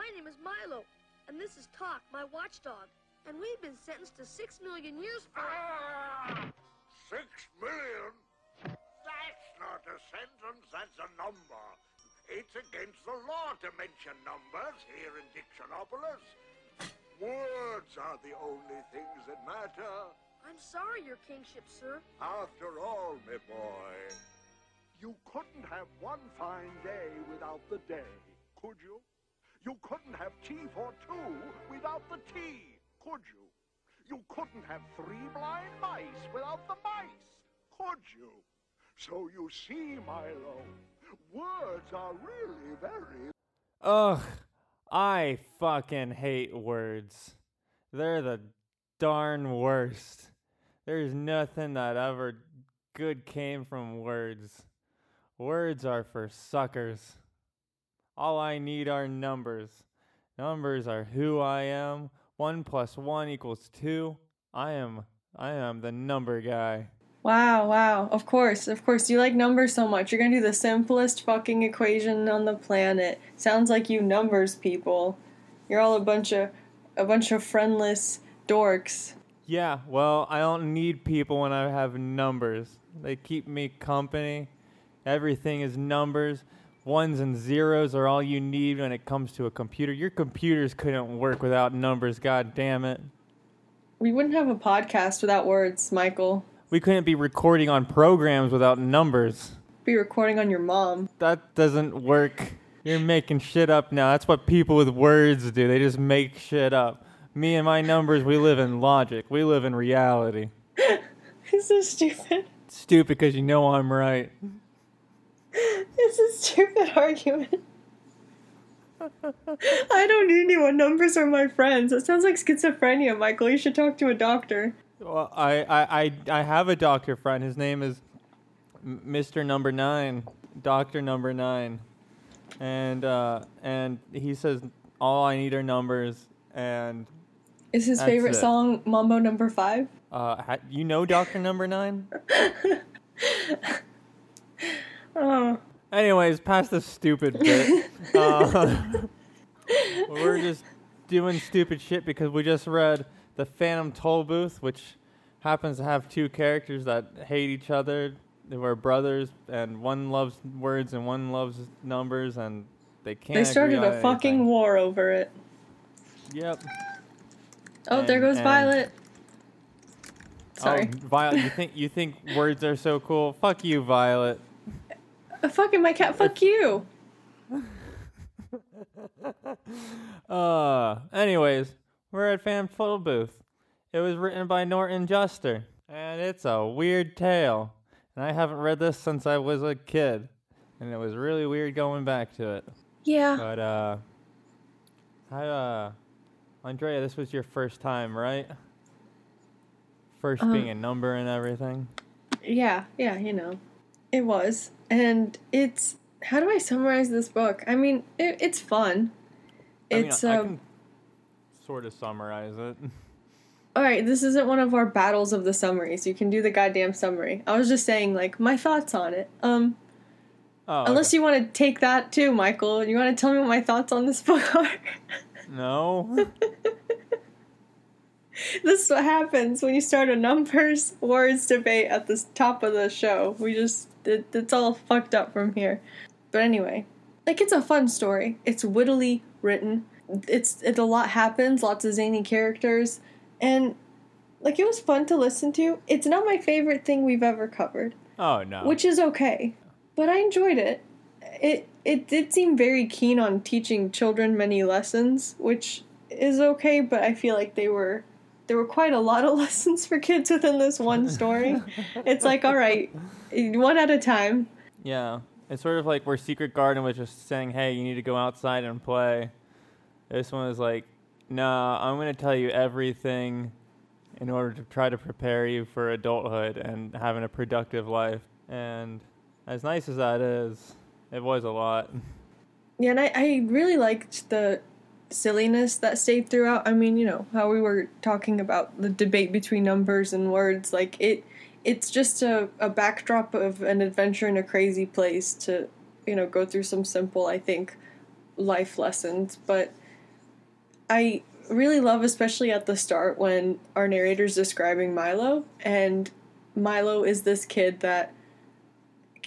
My name is Milo, and this is Tock, my watchdog. And we've been sentenced to six million years for. Ah, six million? That's not a sentence, that's a number. It's against the law to mention numbers here in Dictionopolis. Words are the only things that matter. I'm sorry, Your Kingship, sir. After all, my boy, you couldn't have one fine day without the day, could you? You couldn't have tea for two without the tea, could you? You couldn't have three blind mice without the mice, could you? So you see, Milo, words are really very. Ugh, I fucking hate words. They're the darn worst. There's nothing that ever good came from words. Words are for suckers. All I need are numbers. Numbers are who I am. One plus one equals two. I am I am the number guy. Wow, wow. Of course, of course. You like numbers so much. You're gonna do the simplest fucking equation on the planet. Sounds like you numbers people. You're all a bunch of a bunch of friendless dorks. Yeah, well, I don't need people when I have numbers. They keep me company. Everything is numbers. Ones and zeros are all you need when it comes to a computer. Your computers couldn't work without numbers, god damn it. We wouldn't have a podcast without words, Michael. We couldn't be recording on programs without numbers. Be recording on your mom. That doesn't work. You're making shit up now. That's what people with words do. They just make shit up. Me and my numbers, we live in logic. We live in reality. this is stupid. Stupid because you know I'm right. It's a stupid argument. I don't need anyone. Numbers are my friends. It sounds like schizophrenia, Michael. You should talk to a doctor. Well, I, I, I, I have a doctor friend. His name is Mr. Number Nine, Doctor Number Nine, and uh, and he says all I need are numbers. And Is his favorite it. song Mambo Number Five? uh, ha- you know Doctor Number Nine. Oh, Anyways, past the stupid bit. uh, we're just doing stupid shit because we just read The Phantom Tollbooth, which happens to have two characters that hate each other. They were brothers, and one loves words and one loves numbers, and they can't. they started a fucking war over it. Yep. Oh, there goes Violet. Sorry. Oh, Violet, you think you think words are so cool? Fuck you, Violet. Uh, fucking my cat. Fuck you. Uh, anyways, we're at Phantom Tollbooth. It was written by Norton Juster, and it's a weird tale. And I haven't read this since I was a kid, and it was really weird going back to it. Yeah. But uh, hi, uh, Andrea, this was your first time, right? First Uh-huh. being a number and everything. Yeah, yeah, you know. It was. And it's how do I summarize this book? I mean, it, it's fun. I mean, It's I, I um can sort of summarize it. all right, this isn't one of our battles of the summaries. You can do the goddamn summary. I was just saying like my thoughts on it. Um Oh, unless you want to take that too, Michael. You want to tell me what my thoughts on this book are? no. this is what happens when you start a numbers words debate at the top of the show. We just it, it's all fucked up from here. But anyway, like it's a fun story. It's wittily written. It's it a lot happens, lots of zany characters, and like it was fun to listen to. It's not my favorite thing we've ever covered, Oh no. which is okay. But I enjoyed it. It it did seem very keen on teaching children many lessons, which is okay, but I feel like they were there were quite a lot of lessons for kids within this one story. it's like, all right, one at a time. Yeah. It's sort of like where Secret Garden was just saying, hey, you need to go outside and play. This one is like, nah, I'm going to tell you everything in order to try to prepare you for adulthood and having a productive life. And as nice as that is, it was a lot. Yeah, and I, I really liked the silliness that stayed throughout. I mean, you know, how we were talking about the debate between numbers and words. Like it it's just a, a backdrop of an adventure in a crazy place to, you know, go through some simple, I think, life lessons. But I really love, especially at the start when our narrator's describing Milo, and Milo is this kid that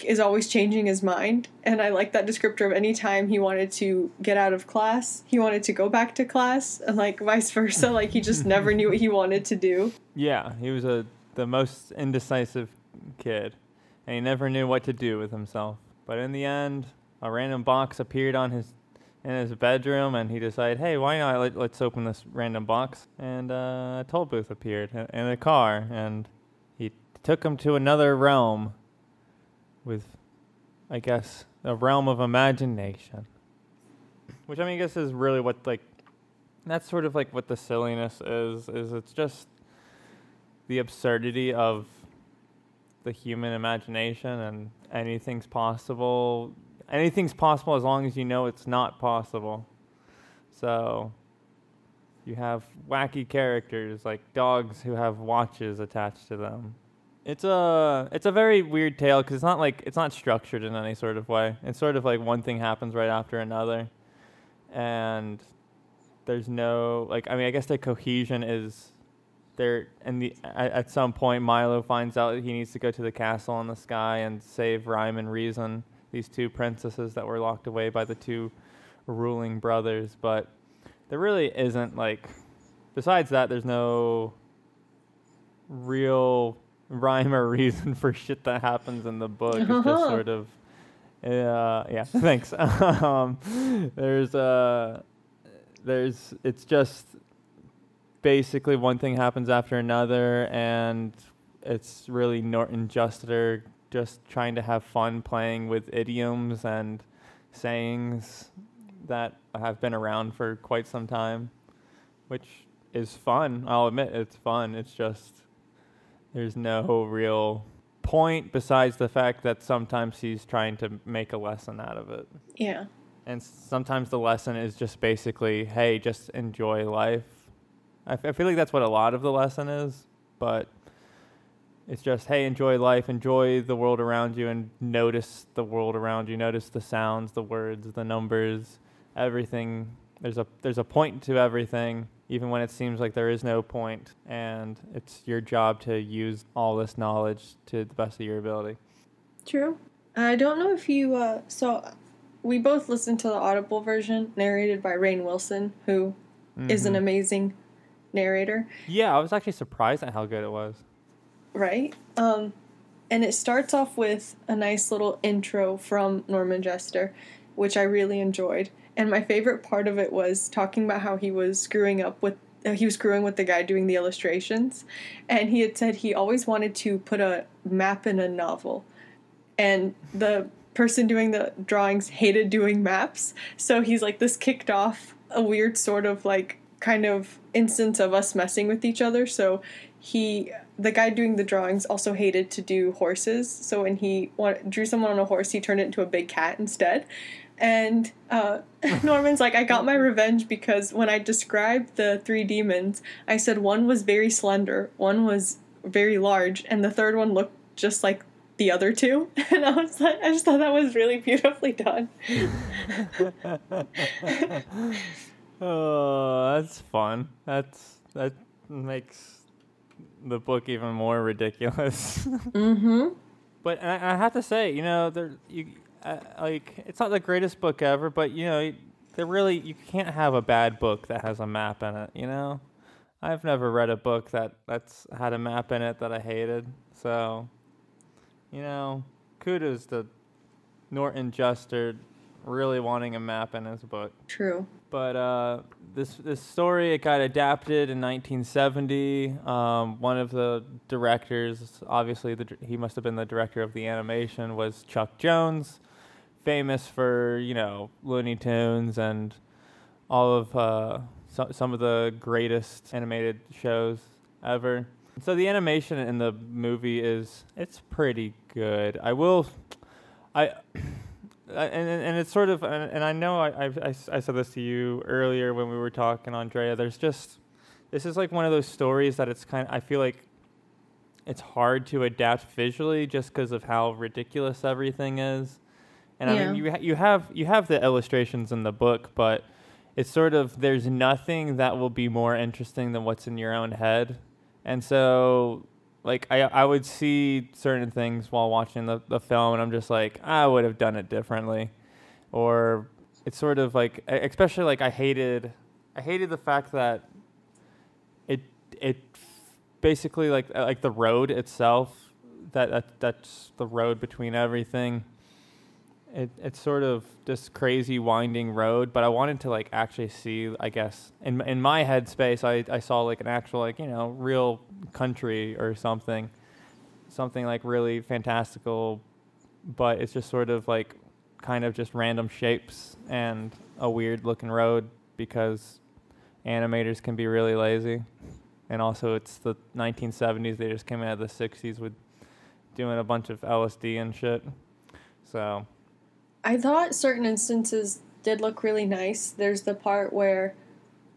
is always changing his mind. And I like that descriptor of any time he wanted to get out of class, he wanted to go back to class, and like vice versa. like he just never knew what he wanted to do. Yeah, he was a the most indecisive kid, and he never knew what to do with himself. But in the end, a random box appeared on his in his bedroom, and he decided, hey, why not? Let, us open this random box. And uh, a toll booth appeared in, in a car, and he took him to another realm with, I guess, a realm of imagination. Which I mean, I guess is really what like that's sort of like what the silliness is. Is it's just the absurdity of the human imagination and anything's possible. Anything's possible as long as you know it's not possible. So you have wacky characters like dogs who have watches attached to them. It's a it's a very weird tale because it's not like it's not structured in any sort of way. It's sort of like one thing happens right after another, and there's no like I mean I guess the cohesion is there and the at, at, some point Milo finds out that he needs to go to the castle in the sky and save Rhyme and Reason, these two princesses that were locked away by the two ruling brothers, but there really isn't like besides that there's no real rhyme or reason for shit that happens in the book. It's just sort of uh, yeah, thanks. um, there's uh there's it's just basically one thing happens after another, and it's really Norton Juster just trying to have fun playing with idioms and sayings that have been around for quite some time, which is fun. I'll admit it's fun. It's just there's no real point besides the fact that sometimes he's trying to make a lesson out of it. Yeah. And sometimes the lesson is just basically, hey, just enjoy life I, f- I feel like that's what a lot of the lesson is, but it's just hey, enjoy life, enjoy the world around you, and notice the world around you. Notice the sounds, the words, the numbers, everything. There's a there's a point to everything, even when it seems like there is no point, and it's your job to use all this knowledge to the best of your ability. True. I don't know if you uh, so we both listened to the audible version narrated by Rainn Wilson, who mm-hmm. is an amazing narrator. Yeah, I was actually surprised at how good it was. Right? Um, and it starts off with a nice little intro from Norton Juster, which I really enjoyed. And my favorite part of it was talking about how he was screwing up with uh, he was screwing with the guy doing the illustrations, and he had said he always wanted to put a map in a novel, and the person doing the drawings hated doing maps, so he's like this kicked off a weird sort of like kind of instance of us messing with each other. So he, the guy doing the drawings, also hated to do horses. So when he drew someone on a horse, he turned it into a big cat instead. And uh, Norton's like, I got my revenge because when I described the three demons, I said one was very slender, one was very large, and the third one looked just like the other two. And I was like, I just thought that was really beautifully done. Oh, that's fun. That's that makes the book even more ridiculous. mm-hmm. But I, I, have to say, you know, there you uh, like it's not the greatest book ever, but you know, there really you can't have a bad book that has a map in it. You know, I've never read a book that that's had a map in it that I hated. So, you know, kudos to Norton Juster really wanting a map in his book. True. But uh, this this story it got adapted in 1970. Um, one of the directors, obviously, the, he must have been the director of the animation, was Chuck Jones, famous for you know Looney Tunes and all of uh, so, some of the greatest animated shows ever. So the animation in the movie is it's pretty good. I will, I. and and it's sort of and, and I know I, I've, I I said this to you earlier when we were talking, Andrea. There's just this is like one of those stories that it's kind. Of, I feel like it's hard to adapt visually just because of how ridiculous everything is. And yeah. I mean, you ha- you have you have the illustrations in the book, but it's sort of there's nothing that will be more interesting than what's in your own head. And so like I I would see certain things while watching the, the film and I'm just like, I would have done it differently. Or it's sort of like especially like I hated I hated the fact that it it basically like uh, like the road itself that, that that's the road between everything it it's sort of this crazy winding road but i wanted to like actually see i guess in in my headspace i i saw like an actual like you know real country or something something like really fantastical but it's just sort of like kind of just random shapes and a weird looking road because animators can be really lazy. And also it's the 1970s they just came out of the 60s with doing a bunch of lsd and shit. So I thought certain instances did look really nice. There's the part where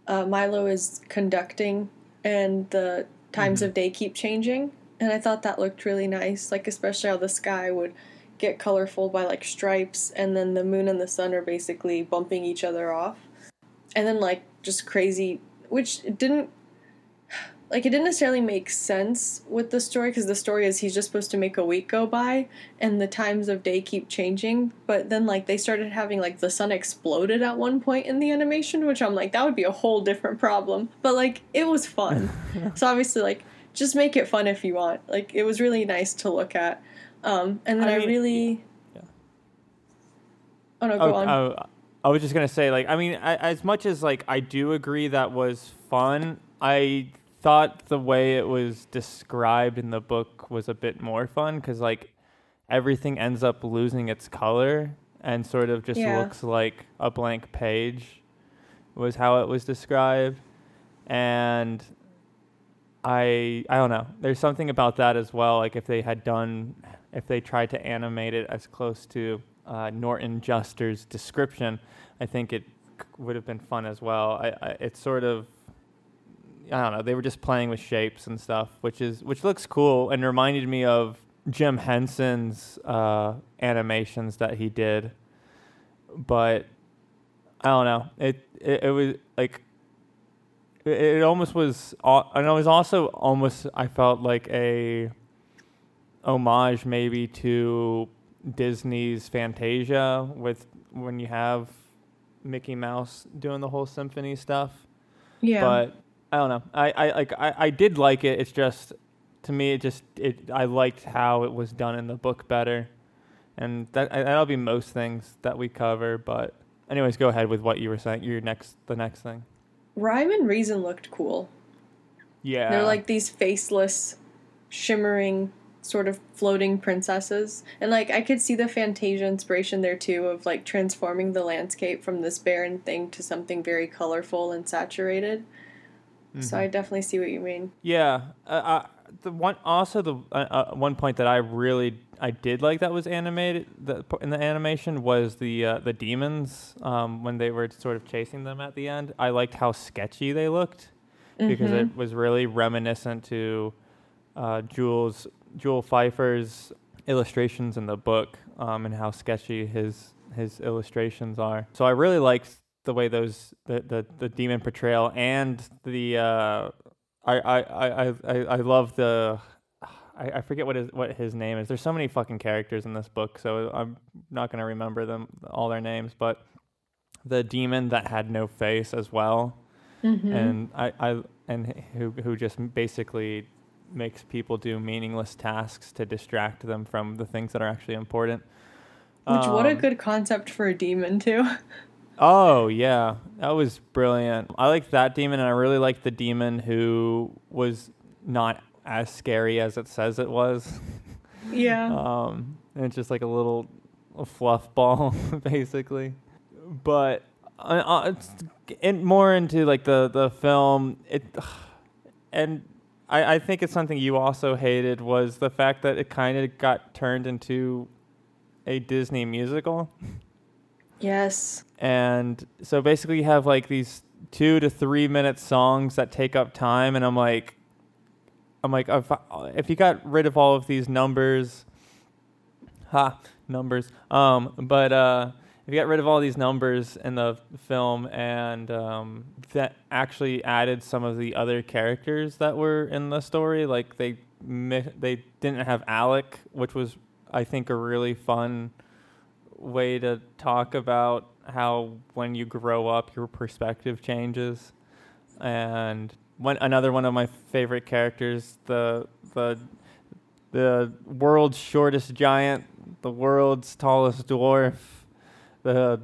uh, Milo is conducting and the times of day keep changing, and I thought that looked really nice. Like especially how the sky would get colorful by like stripes, and then the moon and the sun are basically bumping each other off, and then like just crazy, which didn't like it didn't necessarily make sense with the story because the story is he's just supposed to make a week go by and the times of day keep changing. But then like they started having like the sun exploded at one point in the animation which i'm like that would be a whole different problem. But like it was fun. So obviously like just make it fun if you want. Like it was really nice to look at. Um and then i, I really yeah. oh no go Oh, on. Oh, I was just gonna say, like, I mean, I, as much as like I do agree that was fun, I thought the way it was described in the book was a bit more fun because like everything ends up losing its color and sort of just Yeah. looks like a blank page was how it was described and I I don't know. There's something about that as well. Like if they had done, if they tried to animate it as close to uh, Norton Juster's description, I think it c- would have been fun as well. I, I it's sort of I don't know. They were just playing with shapes and stuff, which is which looks cool and reminded me of Jim Henson's uh, animations that he did. But I don't know. It it, it was like it, it almost was. And it was also almost. I felt like a homage maybe to Disney's Fantasia with when you have Mickey Mouse doing the whole symphony stuff. yeah But I don't know. I, I like I, I did like it. It's just to me it just it I liked how it was done in the book better. And that I- that'll be most things that we cover, but anyways, go ahead with what you were saying. Your next the next thing. rhyme and reason looked cool Yeah. They're like these faceless, shimmering, sort of floating princesses. And like I could see the Fantasia inspiration there too of like transforming the landscape from this barren thing to something very colorful and saturated. So I definitely see what you mean. Yeah, uh, uh, the one also the uh, uh, one point that I really I did like that was animated the, in the animation was the uh, the demons um, when they were sort of chasing them at the end. I liked how sketchy they looked because it was really reminiscent to uh, Jules Jewel Feiffer's illustrations in the book um, and how sketchy his his illustrations are. So I really liked the way those the the, the demon portrayal and the uh, I, I, I, I, I love the I, I forget what his what his name is. There's so many fucking characters in this book, so I'm not gonna remember them all their names, but the demon that had no face as well, and I, I and who who just basically makes people do meaningless tasks to distract them from the things that are actually important. Which what a Um, good concept for a demon too. Oh yeah, that was brilliant. I liked that demon, and I really liked the demon who was not as scary as it says it was. yeah. Um, and it's just like a little a fluff ball, basically. But uh, uh, it's and more into like the the film. It and I I think it's something you also hated was the fact that it kind of got turned into a Disney musical. yes. And so basically, you have like these two to three minute songs that take up time, and I'm like, I'm like, if, if you got rid of all of these numbers, ha, numbers. Um, but uh, if you got rid of all these numbers in the film and um, that actually added some of the other characters that were in the story, like they they didn't have Alec, which was I think a really fun way to talk about how when you grow up your perspective changes and one another one of my favorite characters the the the world's shortest giant the world's tallest dwarf the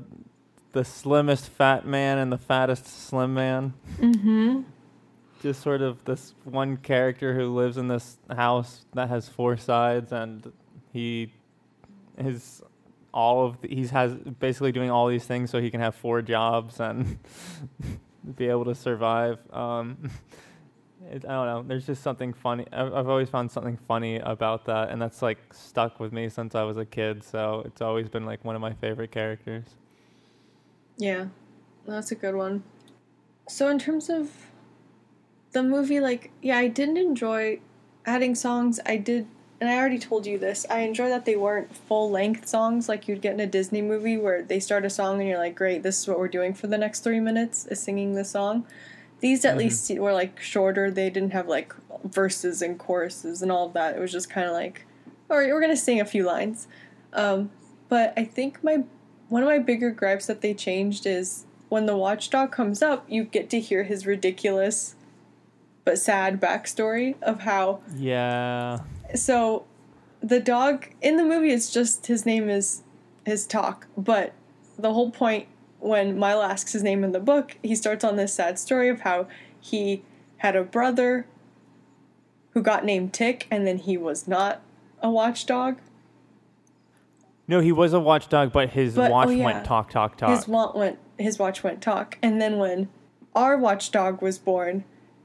the slimmest fat man and the fattest slim man Mm-hmm. just sort of this one character who lives in this house that has four sides and he is all of the, he's has basically doing all these things so he can have four jobs and be able to survive um it, I don't know. There's just something funny. I've, I've always found something funny about that, and that's like stuck with me since I was a kid. So it's always been like one of my favorite characters. Yeah, that's a good one. So in terms of the movie, like, yeah, I didn't enjoy adding songs. I did, and I already told you this. I enjoy that they weren't full length songs like you'd get in a Disney movie where they start a song and you're like, great, this is what we're doing for the next three minutes is singing the song. These at Mhm. least were like shorter. They didn't have like verses and choruses and all of that. It was just kind of like, all right, we're gonna sing a few lines. Um, but I think my one of my bigger gripes that they changed is when the watchdog comes up, you get to hear his ridiculous but sad backstory of how Yeah. So the dog in the movie it's just his name is his Tock but the whole point when milo asks his name in the book he starts on this sad story of how he had a brother who got named Tick and then he was not a watchdog No, he was a watchdog, but his But- oh, watch yeah. went talk, talk, talk. his want went his watch went talk and then when our watchdog was born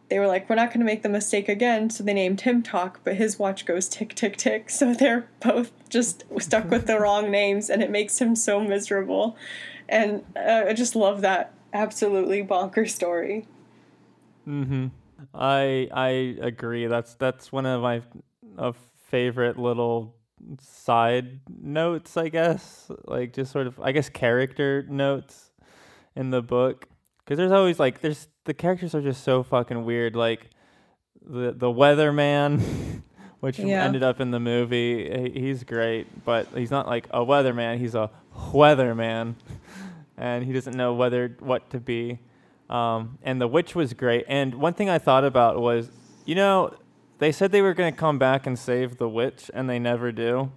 they were like we're not going to make the mistake again so they named him Tock but his watch goes tick tick tick so they're both just stuck with the wrong names and it makes him so miserable and uh, i just love that absolutely bonker story Mm-hmm. I I agree. That's that's one of my uh, favorite little side notes, I guess. Like just sort of, I guess, character notes in the book. Because there's always like, there's the characters are just so fucking weird. Like the the weatherman, which Yeah. ended up in the movie. he- He's great, but he's not like a weatherman. He's a Whetherman, and he doesn't know whether what to be. Um, and the witch was great. And one thing I thought about was, you know, they said they were going to come back and save the witch, and they never do.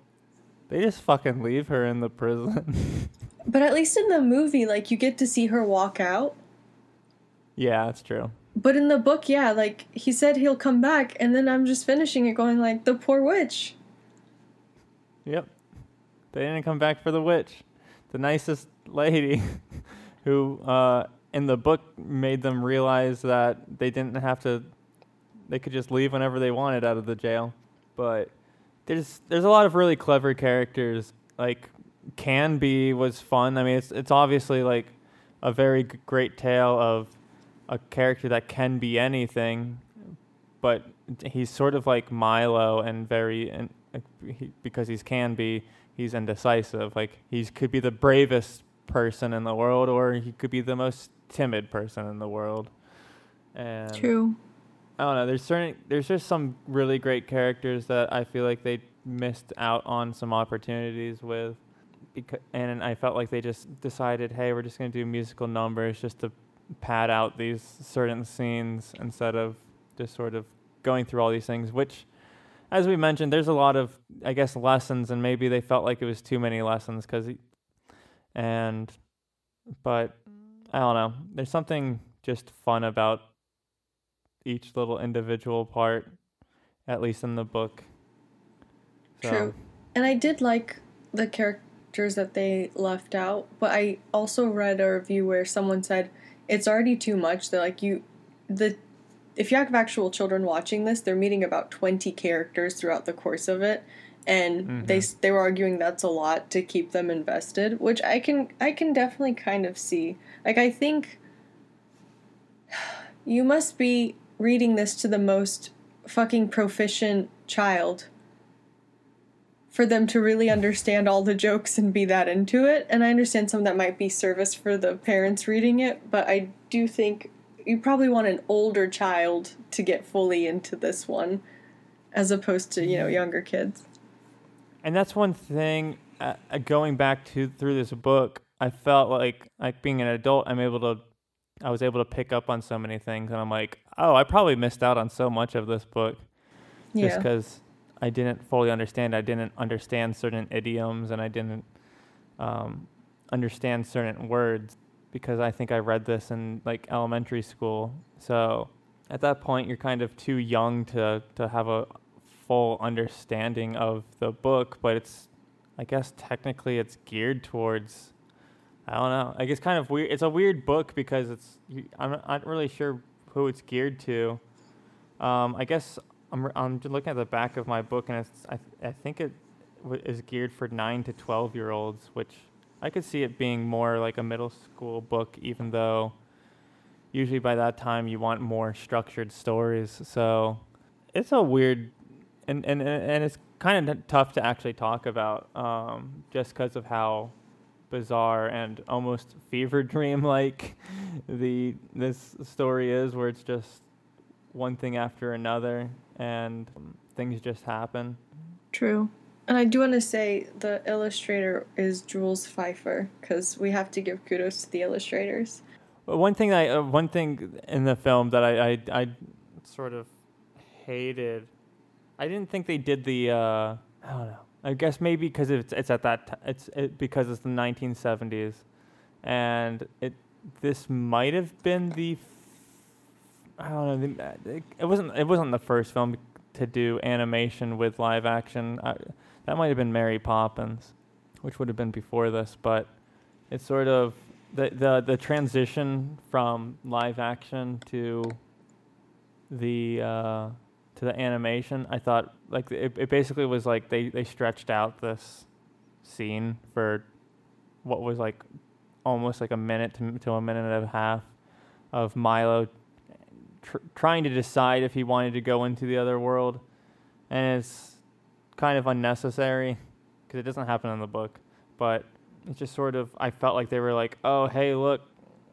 They just fucking leave her in the prison. but at least in the movie like you get to see her walk out yeah, that's true. but in the book yeah like he said he'll come back and then i'm just finishing it going like the poor witch Yep. They didn't come back for the witch. The nicest lady who uh, in the book made them realize that they didn't have to they could just leave whenever they wanted out of the jail. But there's there's a lot of really clever characters. Like Canby was fun. I mean, it's it's obviously like a very g- great tale of a character that can be anything, but he's sort of like Milo and very and uh, he, because he's can be he's indecisive. Like he could be the bravest person in the world, or he could be the most timid person in the world. And true I don't know. There's certain there's just some really great characters that I feel like they missed out on some opportunities with, because and I felt like they just decided, hey, we're just gonna do musical numbers just to pad out these certain scenes instead of just sort of going through all these things. Which, as we mentioned, there's a lot of I guess lessons, and maybe they felt like it was too many lessons because, and, but I don't know. There's something just fun about each little individual part, at least in the book. So, True. And I did like the characters that they left out, but I also read a review where someone said it's already too much. They're like you the if you have actual children watching this, they're meeting about 20 characters throughout the course of it and mm-hmm. they they were arguing that's a lot to keep them invested, which I can I can definitely kind of see. Like I think you must be reading this to the most fucking proficient child for them to really understand all the jokes and be that into it. And I understand some that might be service for the parents reading it, but I do think you probably want an older child to get fully into this one as opposed to, you know, younger kids. And that's one thing uh, going back to through this book, I felt like like being an adult, I'm able to I was able to pick up on so many things and I'm like, "Oh, I probably missed out on so much of this book." Yeah. Just cuz I didn't fully understand. I didn't understand certain idioms and I didn't um, understand certain words because I think I read this in like elementary school. So at that point, you're kind of too young to, to have a full understanding of the book, but it's, I guess technically it's geared towards, I don't know. I guess kind of weird. It's a weird book because it's, I'm not really sure who it's geared to. Um, I guess I'm I'm looking at the back of my book, and it's I I think it w- is geared for nine to twelve year olds, which I could see it being more like a middle school book, even though usually by that time you want more structured stories. So it's a weird, and and and it's kind of tough to actually talk about, um, just because of how bizarre and almost fever dream like the this story is, where it's just one thing after another and things just happen. True. And I do want to say the illustrator is Jules Feiffer because we have to give kudos to the illustrators. But one thing I uh, one thing in the film that I, I I sort of hated, I didn't think they did the uh, I don't know. I guess maybe because it's it's at that t- it's it, because it's the 1970s, and it this might have been the I don't know. It, wasn't. It wasn't the first film to do animation with live action. I, that might have been Mary Poppins, which would have been before this. But it's sort of the the the transition from live action to the uh, to the animation. I thought like it, it basically was like they they stretched out this scene for what was like almost like a minute to, to a minute and a half of Milo tr- trying to decide if he wanted to go into the other world, and it's kind of unnecessary because it doesn't happen in the book. But it's just sort of I felt like they were like, "Oh, hey, look,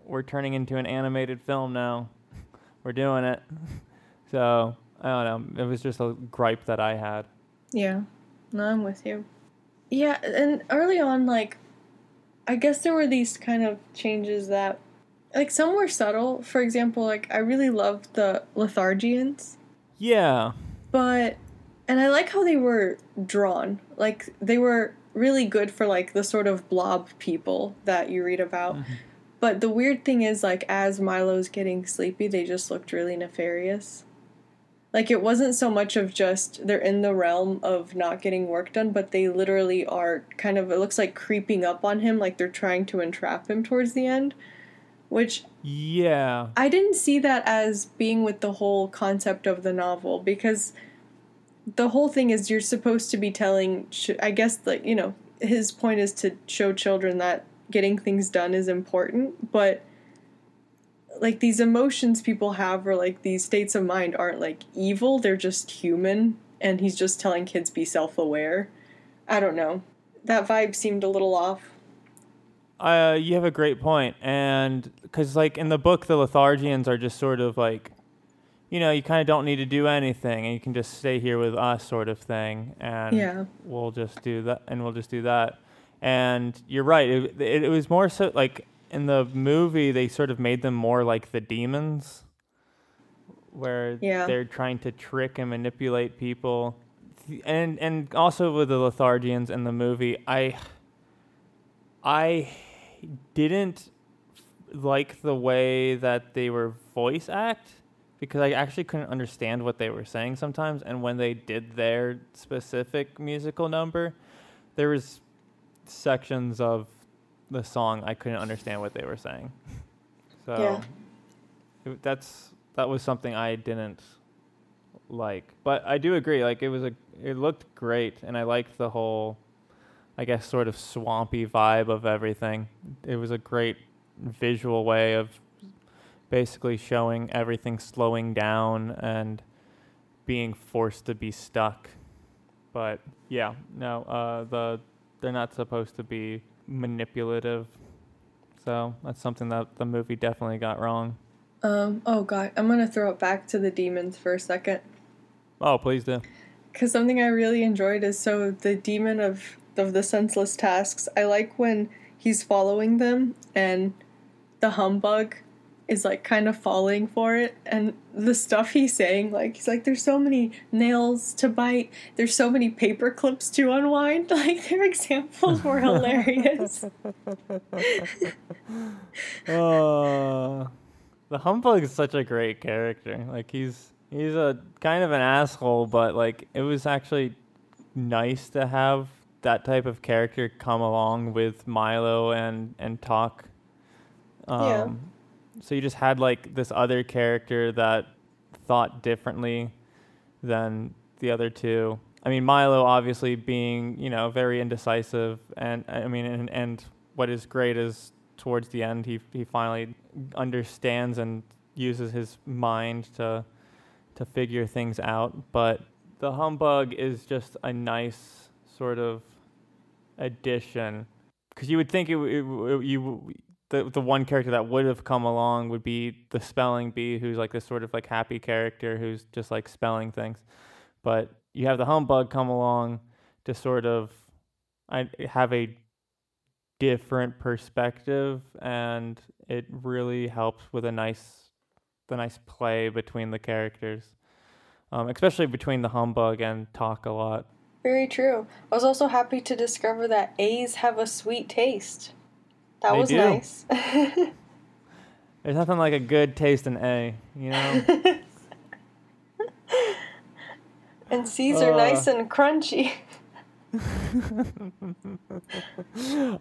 we're turning into an animated film now. we're doing it." so I don't know. It was just a gripe that I had. Yeah, no, I'm with you. Yeah, and early on, like, I guess there were these kind of changes that like some were subtle. For example, like I really loved the Lethargians. Yeah. But and I like how they were drawn. Like they were really good for like the sort of blob people that you read about. Mm-hmm. But the weird thing is like as Milo's getting sleepy, they just looked really nefarious. Like it wasn't so much of just they're in the realm of not getting work done, but they literally are kind of it looks like creeping up on him like they're trying to entrap him towards the end which yeah. I didn't see that as being with the whole concept of the novel because the whole thing is you're supposed to be telling i guess like you know his point is to show children that getting things done is important but like these emotions people have or like these states of mind aren't like evil. They're just human and he's just telling kids be self-aware. I don't know. That vibe seemed a little off uh, you have a great point, and because like in the book, the Lethargians are just sort of like, you know, you kind of don't need to do anything, and you can just stay here with us, sort of thing, and yeah. we'll just do that, and we'll just do that. And you're right; it, it, it was more so like in the movie, they sort of made them more like the demons, where yeah. they're trying to trick and manipulate people, and and also with the Lethargians in the movie, I. I didn't like the way that they were voice act because I actually couldn't understand what they were saying sometimes and when they did their specific musical number there was sections of the song I couldn't understand what they were saying. So yeah. it, that's that was something I didn't like. But I do agree like it was a it looked great and I liked the whole I guess, sort of swampy vibe of everything. It was a great visual way of basically showing everything slowing down and being forced to be stuck. But yeah, no, uh, the they're not supposed to be manipulative. So that's something that the movie definitely got wrong. Um, oh god, I'm gonna throw it back to the demons for a second. Oh, please do. Because something I really enjoyed is so the demon of of the senseless tasks. I like when he's following them and the humbug is like kind of falling for it and the stuff he's saying like he's like there's so many nails to bite there's so many paper clips to unwind like their examples were hilarious uh, the humbug is such a great character. Like he's he's a kind of an asshole, but like it was actually nice to have that type of character come along with Milo and and Tock. Um, Yeah. So you just had like this other character that thought differently than the other two. I mean, Milo obviously being you know very indecisive, and I mean, and, and what is great is towards the end he he finally understands and uses his mind to to figure things out. But the humbug is just a nice sort of addition because you would think it, it, w- you the the one character that would have come along would be the spelling bee, who's like this sort of like happy character who's just like spelling things. But you have the humbug come along to sort of I have a different perspective, and it really helps with a nice the nice play between the characters, um, especially between the humbug and talk a lot. Very true i was also happy to discover that a's have a sweet taste that They was do. nice There's nothing like a good taste in A, you know. and c's are Uh. nice and crunchy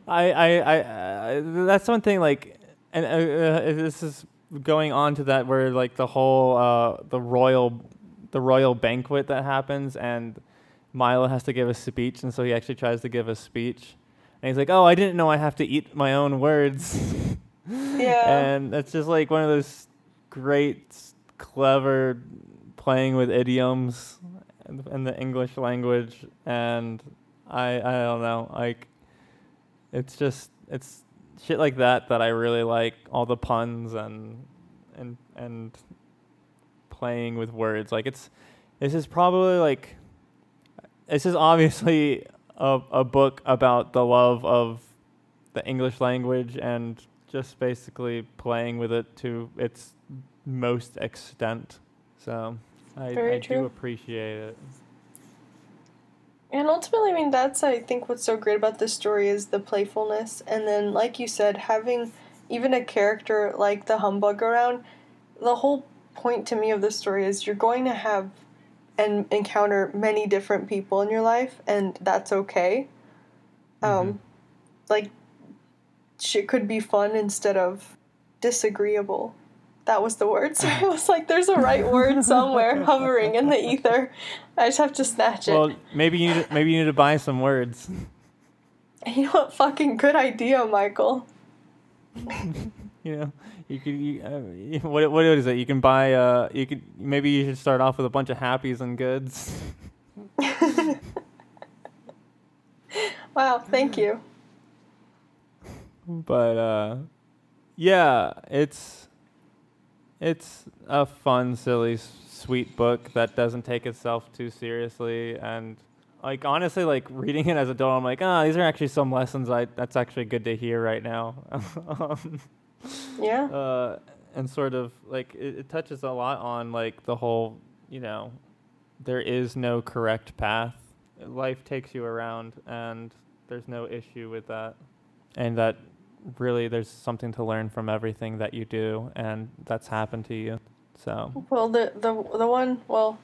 I, I, I, uh, that's one thing. Like, and uh, uh, this is going on to that where like the whole uh, the royal, the royal banquet that happens, and Milo has to give a speech, and so he actually tries to give a speech, and he's like, "Oh, I didn't know I have to eat my own words," yeah. And that's just like one of those great, clever playing with idioms in in the English language, and I, I don't know, like it's just it's shit like that that I really like all the puns and and and playing with words. Like it's this is probably like this is obviously a a book about the love of the English language and just basically playing with it to its most extent. So I, I do appreciate it. And ultimately, I mean, that's I think what's so great about this story is the playfulness, and then, like you said, having even a character like the humbug around. The whole point to me of the story is you're going to have and encounter many different people in your life, and that's okay. Um, like shit could be fun instead of disagreeable. That was the word. So I was like, "There's a right word somewhere hovering in the ether." I just have to snatch it. well maybe you need to, maybe you need to buy some words You know what? Fucking good idea, Michael. you know you could you, uh, what what is it? You can buy uh you could maybe you should start off with a bunch of happies and goods. Wow, thank you. but uh yeah it's it's a fun silly sweet book that doesn't take itself too seriously. And like honestly like reading it as a adult i'm like ah these are actually some lessons i that's actually good to hear right now. Um, Yeah. uh, and sort of like it, it touches a lot on like the whole you know there is no correct path. Life takes you around and there's no issue with that. And that really there's something to learn from everything that you do and that's happened to you. So. Well, the the the one. Well,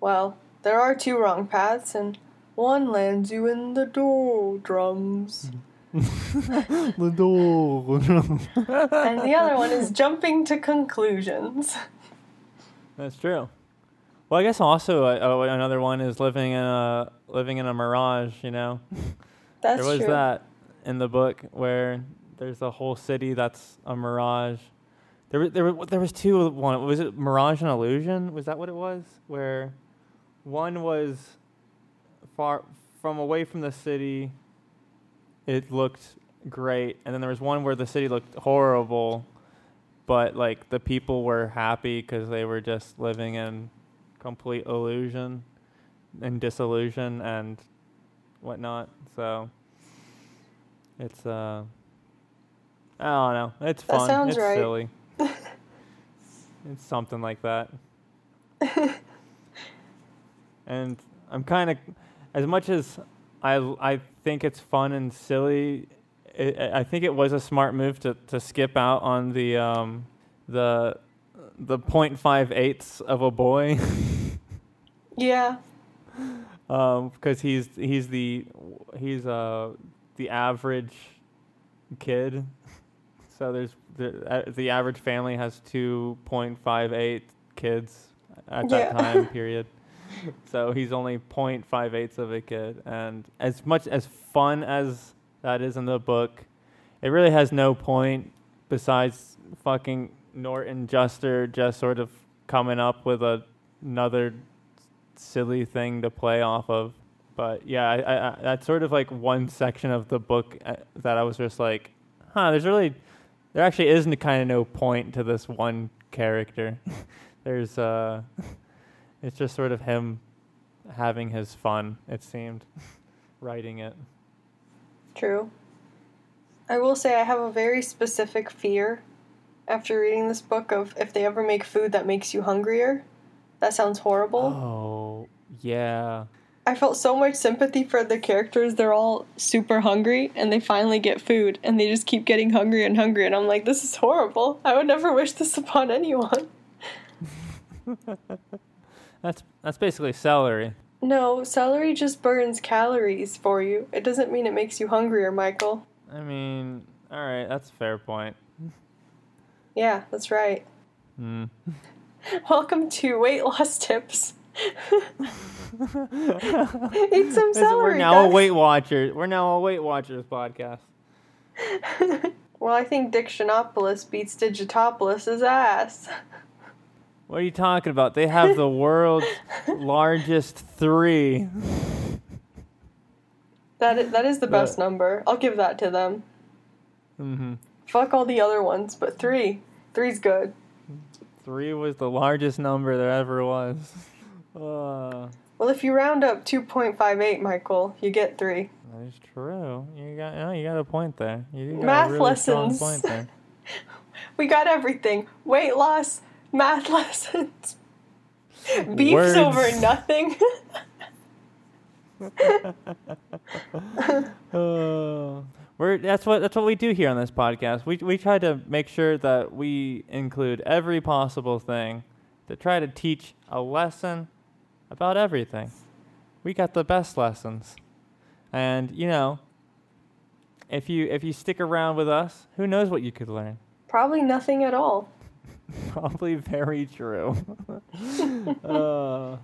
well, there are two wrong paths, and one lands you in the doldrums, the door and the other one is jumping to conclusions. That's true. Well, I guess also uh, oh, another one is living in a living in a mirage. You know, That's there was true. that in the book where there's a whole city that's a mirage. There, was there, were, there was two. One was it mirage and illusion? Was that what it was? Where one was far from away from the city, it looked great, and then there was one where the city looked horrible, but like the people were happy because they were just living in complete illusion and disillusion and whatnot. So it's uh, I don't know. It's That fun. sounds it's right. silly. it's something like that. and I'm kind of, as much as I I think it's fun and silly, it, I think it was a smart move to, to skip out on the um the the point five eighths of a boy. Yeah. um, because he's he's the he's uh the average kid. So there's the uh, the average family has two point five eight kids at that Yeah. time period. So he's only point 0.58 of a kid, and as much as fun as that is in the book, it really has no point besides fucking Norton Juster just sort of coming up with a, another silly thing to play off of. But yeah, I, I, I, that's sort of like one section of the book uh, that I was just like, huh, there's really, there actually isn't kind of no point to this one character. there's, uh, it's just sort of him having his fun, it seemed, writing it. True. I will say I have a very specific fear after reading this book of if they ever make food that makes you hungrier. That sounds horrible. Oh, yeah. I felt so much sympathy for the characters. They're all super hungry and they finally get food and they just keep getting hungry and hungry. And I'm like, this is horrible. I would never wish this upon anyone. That's that's basically celery. No, celery just burns calories for you. It doesn't mean it makes you hungrier, Michael. I mean, all right, that's a fair point. Yeah, that's right. Hmm. Welcome to Weight Loss Tips. Eat some celery. We're now a. Weight Watchers. We're now a Weight Watchers podcast. well, I think Dictionopolis beats Digitopolis' ass. What are you talking about? They have the world's largest three. That is, that is the best But- number. I'll give that to them. Mm-hmm. Fuck all the other ones, but three. Three's good. Three was the largest number there ever was. Uh, Well, if you round up 2.58, Michael, you get three. that is true. You got, no, you got a point there. You got Math a really lessons. point there. We got everything weight loss, math lessons, beefs Words. over nothing. Uh, we're that's what that's what we do here on this podcast. We we try to make sure that we include every possible thing to try to teach a lesson about everything. We got the best lessons, and you know, if you if you stick around with us, who knows what you could learn? Probably nothing at all. Probably very true. uh,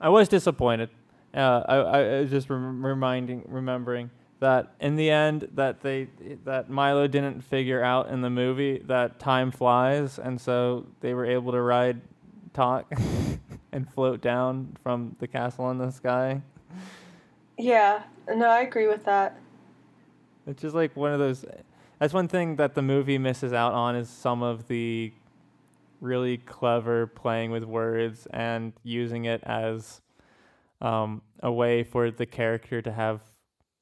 I was disappointed. Uh, I, I was just rem- reminding, remembering that in the end, that they that Milo didn't figure out in the movie that time flies, and so they were able to ride, Tock, and float down from the castle in the sky. Yeah, no, I agree with that. It's just like one of those. That's one thing that the movie misses out on is some of the really clever playing with words and using it as um, a way for the character to have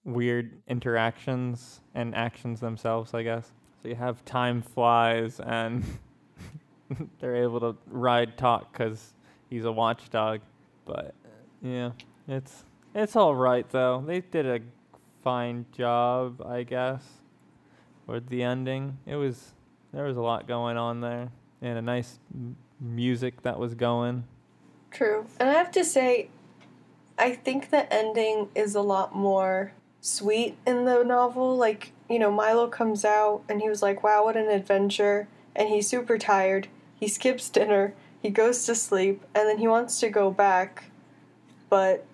weird interactions and actions themselves. I guess so. You have time flies and they're able to ride Tock because he's a watchdog. But yeah, it's it's all right though. They did a fine job, I guess, with the ending. It was there was a lot going on there and a nice m- music that was going. True. And I have to say, I think the ending is a lot more sweet in the novel. Like, you know, Milo comes out and he was like, wow, what an adventure. And he's super tired. He skips dinner. He goes to sleep. And then he wants to go back. But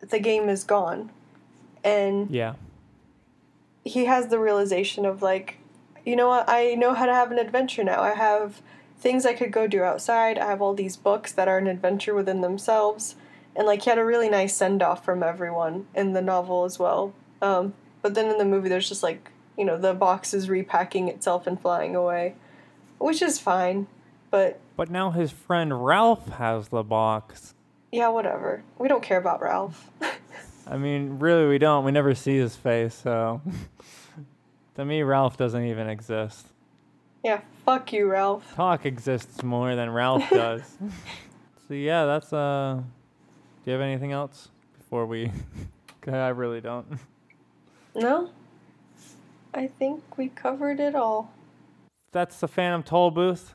the game is gone. And Yeah. He has the realization of like, you know what, I know how to have an adventure now. I have things I could go do outside. I have all these books that are an adventure within themselves. and like he had a really nice send off from everyone in the novel as well. Um, but then in the movie, there's just like you know the box is repacking itself and flying away, which is fine. But But now his friend Ralph has the box. yeah, whatever. We don't care about Ralph. I mean, really, we don't. We never see his face, so. to me, Ralph doesn't even exist. yeah, fuck you, Ralph. Tock exists more than Ralph does. so, yeah, that's, uh. Do you have anything else before we. 'Cause I really don't. No, I think we covered it all. That's the Phantom Tollbooth.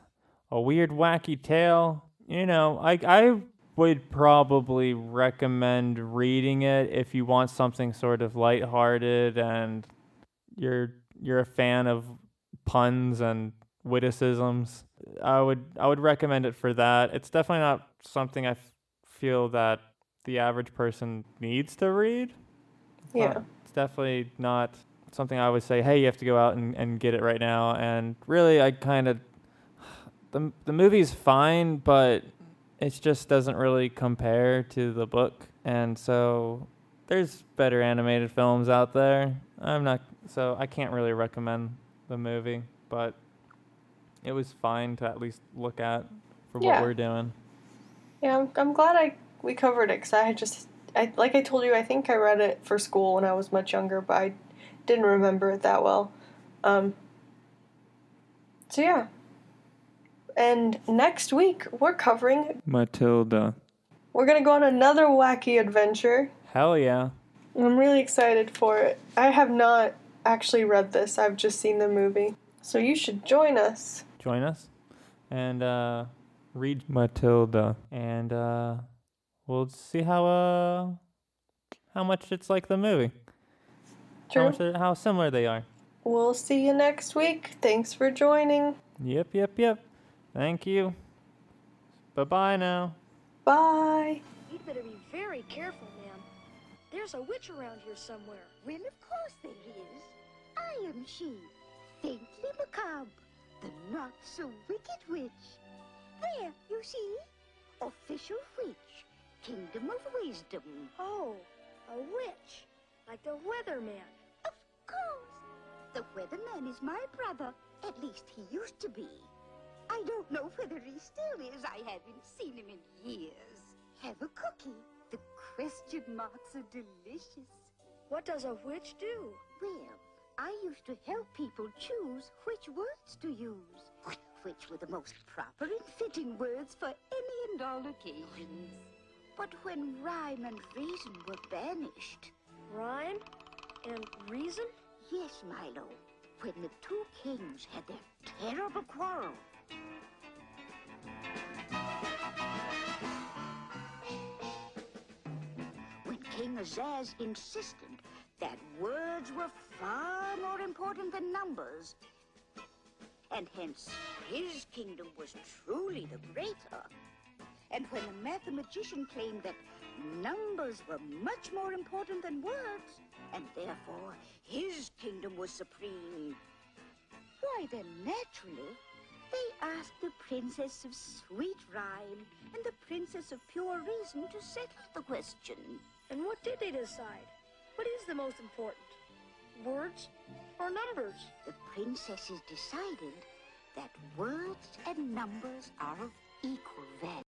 A weird, wacky tale. You know, I, I would probably recommend reading it if you want something sort of lighthearted and you're you're a fan of puns and witticisms. I would I would recommend it for that. It's definitely not something I f- feel that the average person needs to read. Yeah. Uh, it's definitely not something I would say, hey, you have to go out and, and get it right now. And really, I kind of. The, the movie's fine, but it just doesn't really compare to the book. And so there's better animated films out there. I'm not. So I can't really recommend the movie, but it was fine to at least look at for Yeah. what we're doing. Yeah, I'm, I'm glad I we covered it because I just I like I told you I think I read it for school when I was much younger, but I didn't remember it that well. Um, so yeah. And next week we're covering Matilda. we're gonna go on another wacky adventure. Hell yeah. I'm really excited for it. I have not actually read this. I've just seen the movie. So you should join us. join us and uh, read Matilda, and uh, we'll see how uh, how much it's like the movie. How much how similar they are. We'll see you next week. Thanks for joining. Yep, yep, yep. Thank you. Bye bye now. Bye. You'd better be very careful, ma'am. There's a witch around here somewhere. Well, of course there is. I am she, faintly macabre, the not so wicked witch. There, you see, official witch, kingdom of wisdom. Oh, a witch. Like the Whetherman. Of course, the Whetherman is my brother. At least he used to be. I don't know whether he still is. I haven't seen him in years. Have a cookie. The question marks are delicious. What does a witch do? Well, I used to help people choose which words to use, which were the most proper and fitting words for any and all occasions. But when rhyme and reason were banished, Rhyme and reason? yes, Milo, when the two kings had their terrible quarrel. Azaz insisted that words were far more important than numbers, and hence his kingdom was truly the greater. And when the mathematician claimed that numbers were much more important than words, and therefore his kingdom was supreme, why then naturally they asked the princess of sweet rhyme and the princess of pure reason to settle the question. And what did they decide? What is the most important? Words or numbers? The princesses decided that words and numbers are of equal value.